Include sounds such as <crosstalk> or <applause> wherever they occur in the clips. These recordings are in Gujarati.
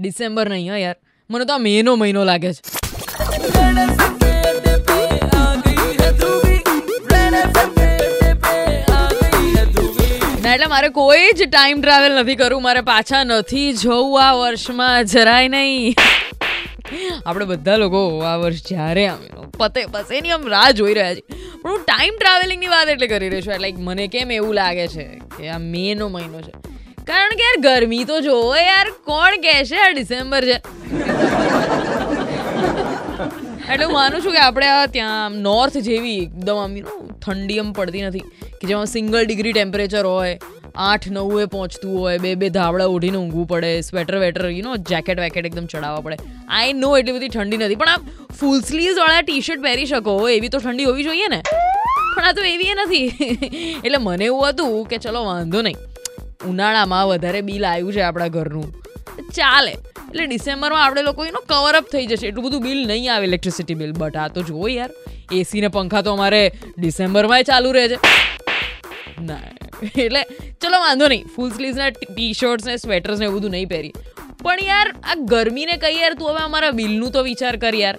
ડિસેમ્બર નહીં, હા યાર. મને તો આ મેનો મહિનો લાગે છે. એટલે મારે કોઈ જ ટાઈમ ટ્રાવેલ નથી કરવું. મારે પાછા નથી જવું આ વર્ષમાં, જરાય નહીં. આપણે બધા લોકો આ વર્ષ જ્યારે આમ પતે બસ એની આમ રાહ જોઈ રહ્યા છીએ. પણ હું ટાઈમ ટ્રાવેલિંગની વાત એટલે કરી રહી છું. લાઈક મને કેમ એવું લાગે છે કે આ મેનો મહિનો છે? કારણ કે યાર ગરમી તો જોવો યાર, કોણ કહેશે આ ડિસેમ્બર છે? એટલે હું માનું છું કે આપણે ત્યાં નોર્થ જેવી એકદમ આમ ઠંડી આમ પડતી નથી. કે જેમાં સિંગલ ડિગ્રી ટેમ્પરેચર હોય, આઠ નવે પહોંચતું હોય, બે બે ધાબળા ઓઢીને ઊંઘવું પડે સ્વેટર વેટર યુ નો જેકેટ વેકેટ એકદમ ચડાવવા પડે. આઈ નો એટલી બધી ઠંડી નથી, પણ આ ફૂલ સ્લીવ્સ વાળા ટી શર્ટ પહેરી શકો એવી તો ઠંડી હોવી જોઈએ ને? પણ આ તો એવી નથી. <laughs> એટલે મને એવું હતું કે ચલો વાંધો નહીં. ઉનાળામાં વધારે બિલ આવ્યું છે આપણા ઘરનું. ચાલે. એટલે ડિસેમ્બરમાં આપણે લોકો એનો કવરઅપ થઈ જશે. એટલું બધું બિલ નહીં આવે ઇલેક્ટ્રિસિટી બિલ બટ આ તો જુઓ યાર એસી ને પંખા તો અમારે ડિસેમ્બરમાં ચાલુ રહે છે. ના. એટલે ચલો, વાંધો નહીં. ફૂલ સ્લીવ્સના ટી શર્ટ્સ ને સ્વેટર્સ ને એવું બધું નહીં પહેરી પણ યાર, આ ગરમીને કહી યાર, તું હવે અમારા બિલનું તો વિચાર કર યાર.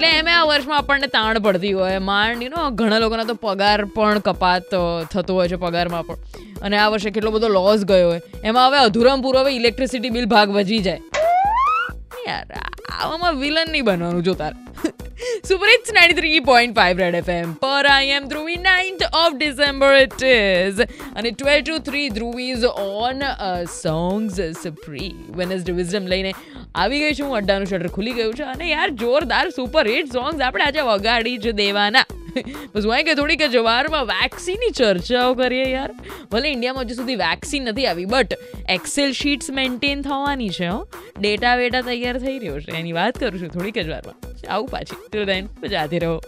એટલે એમ આ વર્ષમાં આપણને તાણ પડતી હોય. માંડ યુ નો ઘણા લોકોના તો પગાર પણ કપાત થતો હોય છે પગારમાં પણ. અને આ વર્ષે કેટલો બધો લોસ ગયો હોય. એમાં હવે અધૂરામ હવે ઇલેક્ટ્રિસિટી બિલ ભાગ વધી જાય. યાર, આવામાં વિલન નહીં બનવાનું જો તાર. Super it's ninety three FM પર I am Dhruvi ninth of December it is અને twelve two three Dhruvi's own songs spree Wednesday wisdom લઈને આવી ગઈ છું. હું અડ્ડાનું શટર ખુલી ગયું છે. અને યાર, જોરદાર સુપર હિટ સોંગ્સ આપણે આજે વગાડી જ દેવાના. હું કે થોડીક જવારમાં વેક્સિનની ચર્ચાઓ કરીએ યાર. ભલે ઇન્ડિયામાં હજુ સુધી વેક્સિન નથી આવી બટ એક્સેલ શીટ્સ મેન્ટેન થવાની છે, હો. ડેટા વેટા તૈયાર થઈ રહ્યો છે, એની વાત કરું છું થોડીક જ વારમાં. આવું પાછી ટિલ દેન મજાથી રહો.